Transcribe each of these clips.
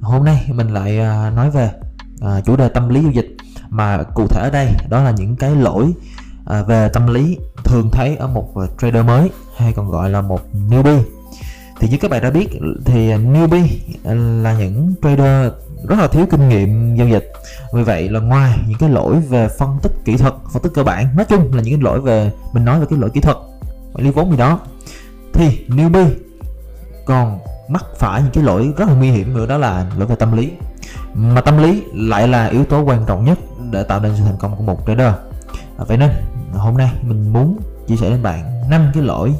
hôm nay mình lại à, nói về à, chủ đề tâm lý giao dịch mà cụ thể ở đây, đó là những cái lỗi à, về tâm lý thường thấy ở một trader mới hay còn gọi là một newbie. Thì như các bạn đã biết, thì newbie là những trader rất là thiếu kinh nghiệm giao dịch. Vì vậy là ngoài những cái lỗi về phân tích kỹ thuật, phân tích cơ bản, nói chung là những cái lỗi về, mình nói về cái lỗi kỹ thuật, quản lý vốn gì đó, thì newbie còn mắc phải những cái lỗi rất là nguy hiểm nữa, đó là lỗi về tâm lý. Mà tâm lý lại là yếu tố quan trọng nhất để tạo nên sự thành công của một trader. À, vậy nên, hôm nay mình muốn chia sẻ đến bạn năm cái lỗi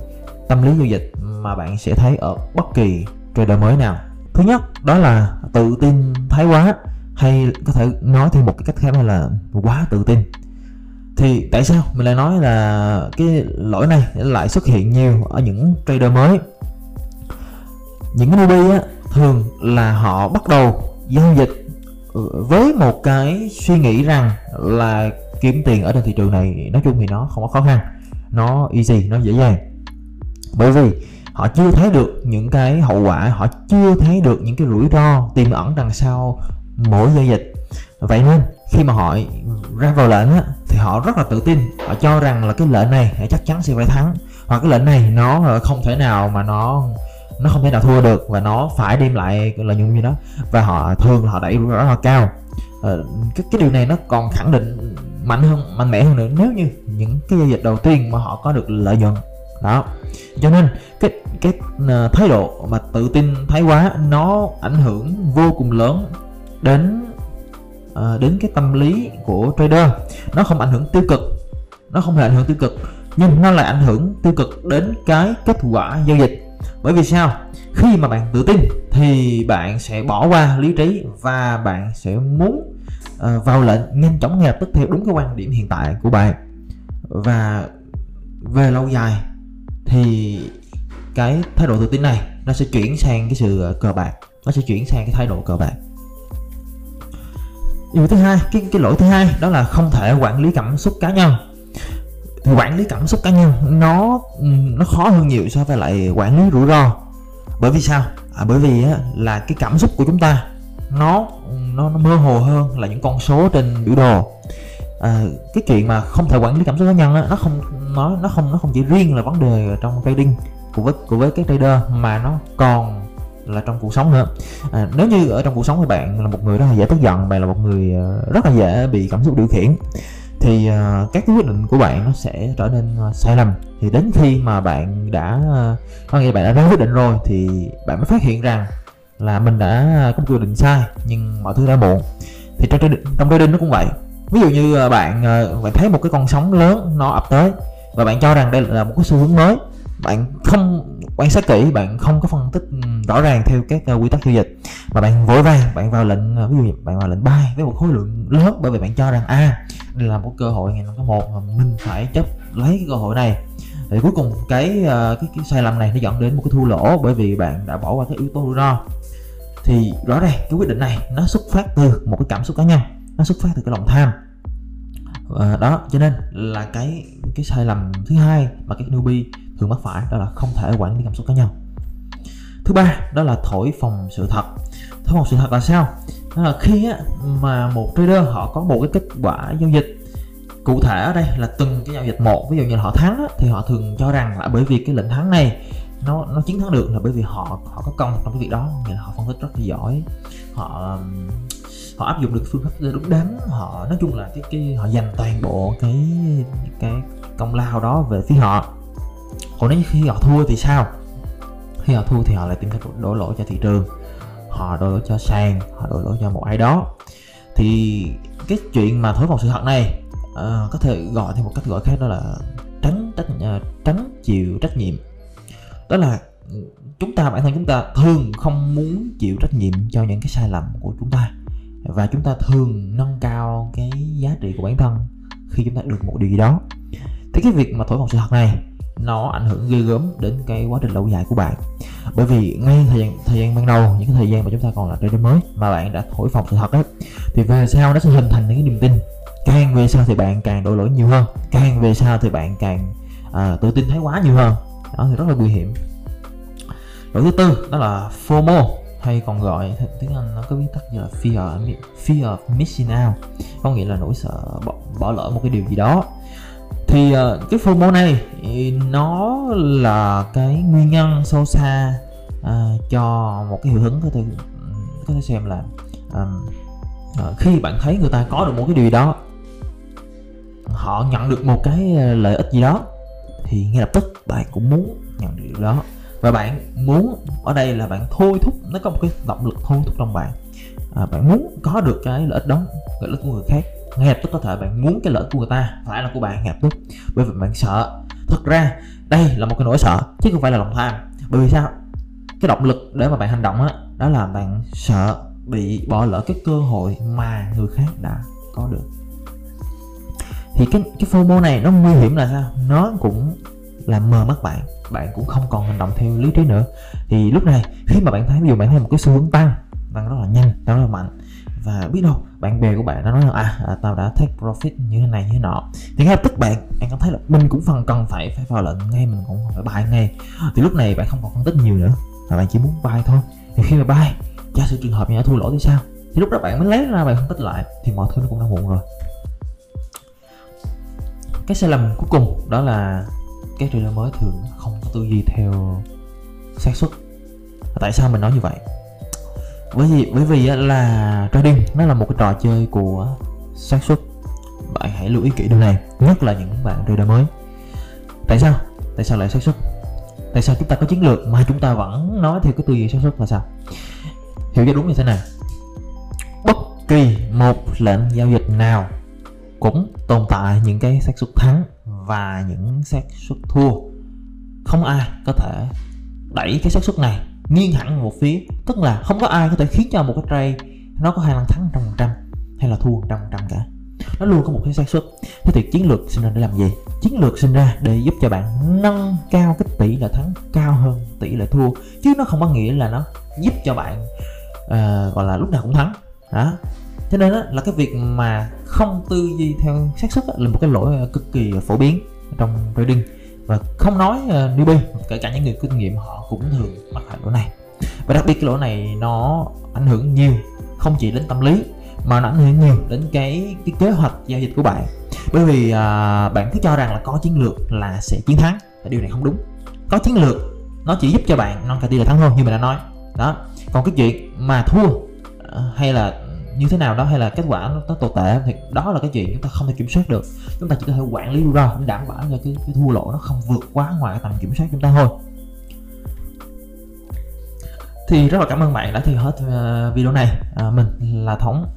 tâm lý giao dịch mà bạn sẽ thấy ở bất kỳ trader mới nào. Thứ nhất, đó là tự tin thái quá, hay có thể nói thêm một cái cách khác là quá tự tin. Thì tại sao mình lại nói là cái lỗi này lại xuất hiện nhiều ở những trader mới? Những cái newbie á thường là họ bắt đầu giao dịch với một cái suy nghĩ rằng là kiếm tiền ở trên thị trường này nói chung thì nó không có khó khăn nó easy nó dễ dàng. Bởi vì họ chưa thấy được những cái hậu quả họ chưa thấy được những cái rủi ro tiềm ẩn đằng sau mỗi giao dịch. Vậy nên khi mà họ ra vào lệnh á, thì họ rất là tự tin họ cho rằng là cái lệnh này chắc chắn sẽ phải thắng hoặc cái lệnh này nó không thể nào mà nó nó không thể nào thua được và nó phải đem lại lợi nhuận như đó. Và họ thường là họ đẩy rất là cao. Ờ, cái cái điều này nó còn khẳng định mạnh hơn mạnh mẽ hơn nữa. Nếu như những cái giao dịch đầu tiên mà họ có được lợi nhuận đó. Cho nên cái cái ờ, thái độ mà tự tin thái quá nó ảnh hưởng vô cùng lớn đến uh, đến cái tâm lý của trader. Nó không ảnh hưởng tiêu cực nó không hề ảnh hưởng tiêu cực nhưng nó lại ảnh hưởng tiêu cực đến cái kết quả giao dịch bởi vì sao? Khi mà bạn tự tin thì bạn sẽ bỏ qua lý trí và bạn sẽ muốn uh, vào lệnh nhanh chóng ngay lập tức theo đúng cái quan điểm hiện tại của bạn. Và về lâu dài thì cái thái độ tự tin này nó sẽ chuyển sang cái sự ờ, cờ bạc. Nó sẽ chuyển sang cái thái độ cờ bạc. Điều thứ hai cái cái lỗi thứ hai đó là không thể quản lý cảm xúc cá nhân quản lý cảm xúc cá nhân nó nó khó hơn nhiều so với lại quản lý rủi ro. Bởi vì sao? À, bởi vì á, là cái cảm xúc của chúng ta nó nó, nó mơ hồ hơn là những con số trên biểu đồ. À, cái chuyện mà không thể quản lý cảm xúc cá nhân á, nó không nó nó không nó không chỉ riêng là vấn đề trong trading của với của với cái trader mà nó còn là trong cuộc sống nữa. À, nếu như ở trong cuộc sống thì bạn là một người rất là dễ tức giận bạn là một người ờ, rất là dễ bị cảm xúc điều khiển thì uh, các quyết định của bạn nó sẽ trở nên uh, sai lầm. Thì đến khi mà bạn đã uh, có nghĩa bạn đã ra quyết định rồi thì bạn mới phát hiện rằng là mình đã có một quyết định sai nhưng mọi thứ đã muộn. Thì trong trading trong trading nó cũng vậy. Ví dụ như uh, bạn uh, bạn thấy một cái con sóng lớn nó ập tới và bạn cho rằng đây là một cái xu hướng mới bạn không quan sát kỹ bạn không có phân tích rõ ràng theo các uh, quy tắc giao dịch mà bạn vội vàng bạn vào lệnh uh, ví dụ như bạn vào lệnh buy với một khối lượng lớn bởi vì bạn cho rằng a à, là một cơ hội ngày năm tháng một mà mình phải chấp lấy cái cơ hội này. Thì cuối cùng cái, ờ, cái cái sai lầm này nó dẫn đến một cái thua lỗ bởi vì bạn đã bỏ qua cái yếu tố rủi ro. Thì rõ ràng cái quyết định này nó xuất phát từ một cái cảm xúc cá nhân nó xuất phát từ cái lòng tham. À, đó cho nên là cái cái sai lầm thứ hai mà các newbie thường mắc phải đó là không thể quản lý cảm xúc cá nhân. Thứ ba đó là thổi phòng sự thật. Thổi phòng sự thật là sao? Đó là khi á, mà một trader họ có một cái kết quả giao dịch cụ thể ở đây là từng cái giao dịch một. Ví dụ như là họ thắng á, thì họ thường cho rằng là bởi vì cái lệnh thắng này nó nó chiến thắng được là bởi vì họ họ có công trong cái việc đó nghĩa là họ phân tích rất là giỏi. Họ họ áp dụng được phương pháp đúng đắn họ nói chung là cái cái họ dành toàn bộ cái cái công lao đó về phía họ. Còn nếu khi họ thua thì sao? Khi họ thua thì họ lại tìm cách đổ lỗi cho thị trường họ đổ lỗi cho sàn họ đổ lỗi cho một ai đó. Thì cái chuyện mà thối vào sự thật này uh, có thể gọi theo một cách gọi khác đó là tránh trách uh, tránh chịu trách nhiệm. Đó là chúng ta bản thân chúng ta thường không muốn chịu trách nhiệm cho những cái sai lầm của chúng ta. Và chúng ta thường nâng cao cái giá trị của bản thân khi chúng ta được một điều gì đó. Thì cái việc mà thổi phồng sự thật này nó ảnh hưởng ghê gớm đến cái quá trình lâu dài của bạn bởi vì ngay thời gian thời gian ban đầu những cái thời gian mà chúng ta còn là trader mới mà bạn đã thổi phồng sự thật ấy thì về sau nó sẽ hình thành những cái niềm tin. Càng về sau thì bạn càng đổ lỗi nhiều hơn. Càng về sau thì bạn càng à, tự tin thái quá nhiều hơn. Đó thì rất là nguy hiểm. Lỗi thứ tư đó là FOMO hay còn gọi tiếng Anh nó có viết tắt là fear fear of missing out. Có nghĩa là nỗi sợ bỏ, bỏ lỡ một cái điều gì đó thì uh, cái FOMO này nó là cái nguyên nhân sâu xa uh, cho một cái hiệu ứng có thể có thể xem là um, uh, khi bạn thấy người ta có được một cái điều gì đó họ nhận được một cái lợi ích gì đó thì ngay lập tức bạn cũng muốn nhận được điều đó. Và bạn muốn ở đây là bạn thôi thúc nó có một cái động lực thôi thúc trong bạn. À, bạn muốn có được cái lợi ích đó lợi ích của người khác ngay lập tức có thể bạn muốn cái lợi của người ta phải là của bạn ngay lập tức. Bởi vì bạn sợ. Thật ra đây là một cái nỗi sợ chứ không phải là lòng tham. Bởi vì sao? Cái động lực để mà bạn hành động đó, đó là bạn sợ bị bỏ lỡ cái cơ hội mà người khác đã có được. Thì cái cái FOMO này nó nguy hiểm là sao? Nó cũng làm mờ mắt bạn. Bạn cũng không còn hành động theo lý trí nữa. Thì lúc này khi mà bạn thấy ví dụ bạn thấy một cái xu hướng tăng tăng rất là nhanh tăng rất là mạnh và biết đâu bạn bè của bạn nó nói là à, à tao đã take profit như thế này như thế nọ. Thì ngay lập tức bạn bạn cảm thấy là mình cũng phần cần phải phải vào lệnh ngay mình cũng phải bài ngay. Thì lúc này bạn không còn phân tích nhiều nữa mà bạn chỉ muốn bài thôi. Thì khi mà bài giả sử trường hợp như đã thua lỗ thì sao? Thì lúc đó bạn mới lấy ra bài phân tích lại thì mọi thứ nó cũng đã muộn rồi. Cái sai lầm cuối cùng đó là các trader mới thường không có tư duy theo xác suất. Tại sao mình nói như vậy? Bởi vì bởi vì là trading nó là một cái trò chơi của xác suất. Bạn hãy lưu ý kỹ điều này, nhất là những bạn trader mới. Tại sao? Tại sao lại xác suất? Tại sao chúng ta có chiến lược mà chúng ta vẫn nói theo cái tư duy xác suất là sao? Hiểu cho đúng như thế này bất kỳ một lệnh giao dịch nào cũng tồn tại những cái xác suất thắng và những xác suất thua. Không ai có thể đẩy cái xác suất này nghiêng hẳn một phía tức là không có ai có thể khiến cho một cái trade nó có khả năng thắng trăm phần trăm hay là thua trăm phần trăm cả. Nó luôn có một cái xác suất. Thế thì chiến lược sinh ra để làm gì? Chiến lược sinh ra để giúp cho bạn nâng cao cái tỷ lệ thắng cao hơn tỷ lệ thua. Chứ nó không có nghĩa là nó giúp cho bạn uh, gọi là lúc nào cũng thắng. Đó. Cho nên đó, là cái việc mà không tư duy theo xác suất là một cái lỗi cực kỳ phổ biến trong trading và không nói ờ, uh, newbie kể cả những người kinh nghiệm họ cũng thường mắc phải lỗi này. Và đặc biệt cái lỗi này nó ảnh hưởng nhiều không chỉ đến tâm lý mà nó ảnh hưởng nhiều đến cái cái kế hoạch giao dịch của bạn. Bởi vì uh, bạn cứ cho rằng là có chiến lược là sẽ chiến thắng và điều này không đúng. Có chiến lược nó chỉ giúp cho bạn nâng cao tỷ lệ thắng thôi như mình đã nói. Đó. Còn cái chuyện mà thua uh, hay là như thế nào đó hay là kết quả nó, nó tồi tệ thì đó là cái chuyện chúng ta không thể kiểm soát được. Chúng ta chỉ có thể quản lý rủi ro để đảm bảo cho cái, cái thua lỗ nó không vượt quá ngoài tầm kiểm soát chúng ta thôi. Thì rất là cảm ơn bạn đã theo hết ờ, video này. À, mình là thống.